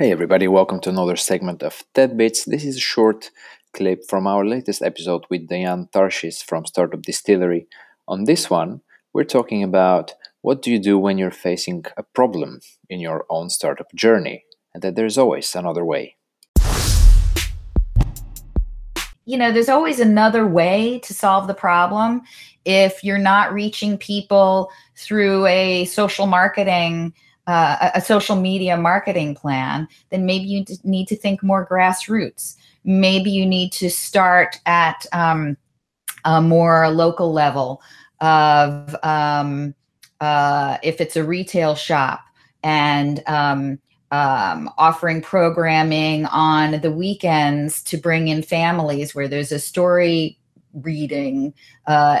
Hey, everybody, welcome to another segment of TED Bits. This is a short clip from our latest episode with Diane Tarshis from Startup Distillery. On this one, we're talking about what do you do when you're facing a problem in your own startup journey, and that there's always another way. You know, there's always another way to solve the problem. If you're not reaching people through a social marketing uh, a social media marketing plan, then maybe you need to think more grassroots. Maybe you need to start at um, a more local level of um, uh, if it's a retail shop and um, um, offering programming on the weekends to bring in families where there's a story reading. Uh,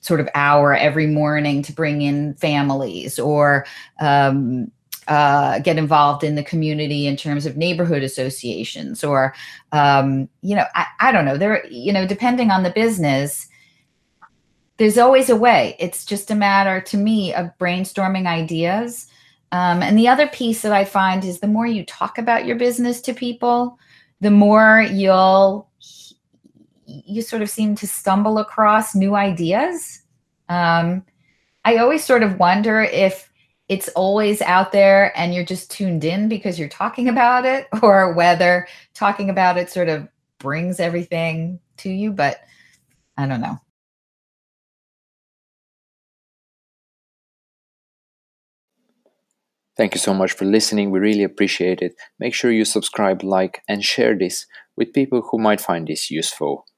sort of hour every morning to bring in families or um, uh, get involved in the community in terms of neighborhood associations or um, you know I, I don't know. There you know depending on the business there's always a way. It's just a matter to me of brainstorming ideas. Um, and the other piece that i find is the more you talk about your business to people the more you'll you sort of seem to stumble across new ideas. Um, I always sort of wonder if it's always out there and you're just tuned in because you're talking about it, or whether talking about it sort of brings everything to you. But I don't know. Thank you so much for listening. We really appreciate it. Make sure you subscribe, like, and share this with people who might find this useful.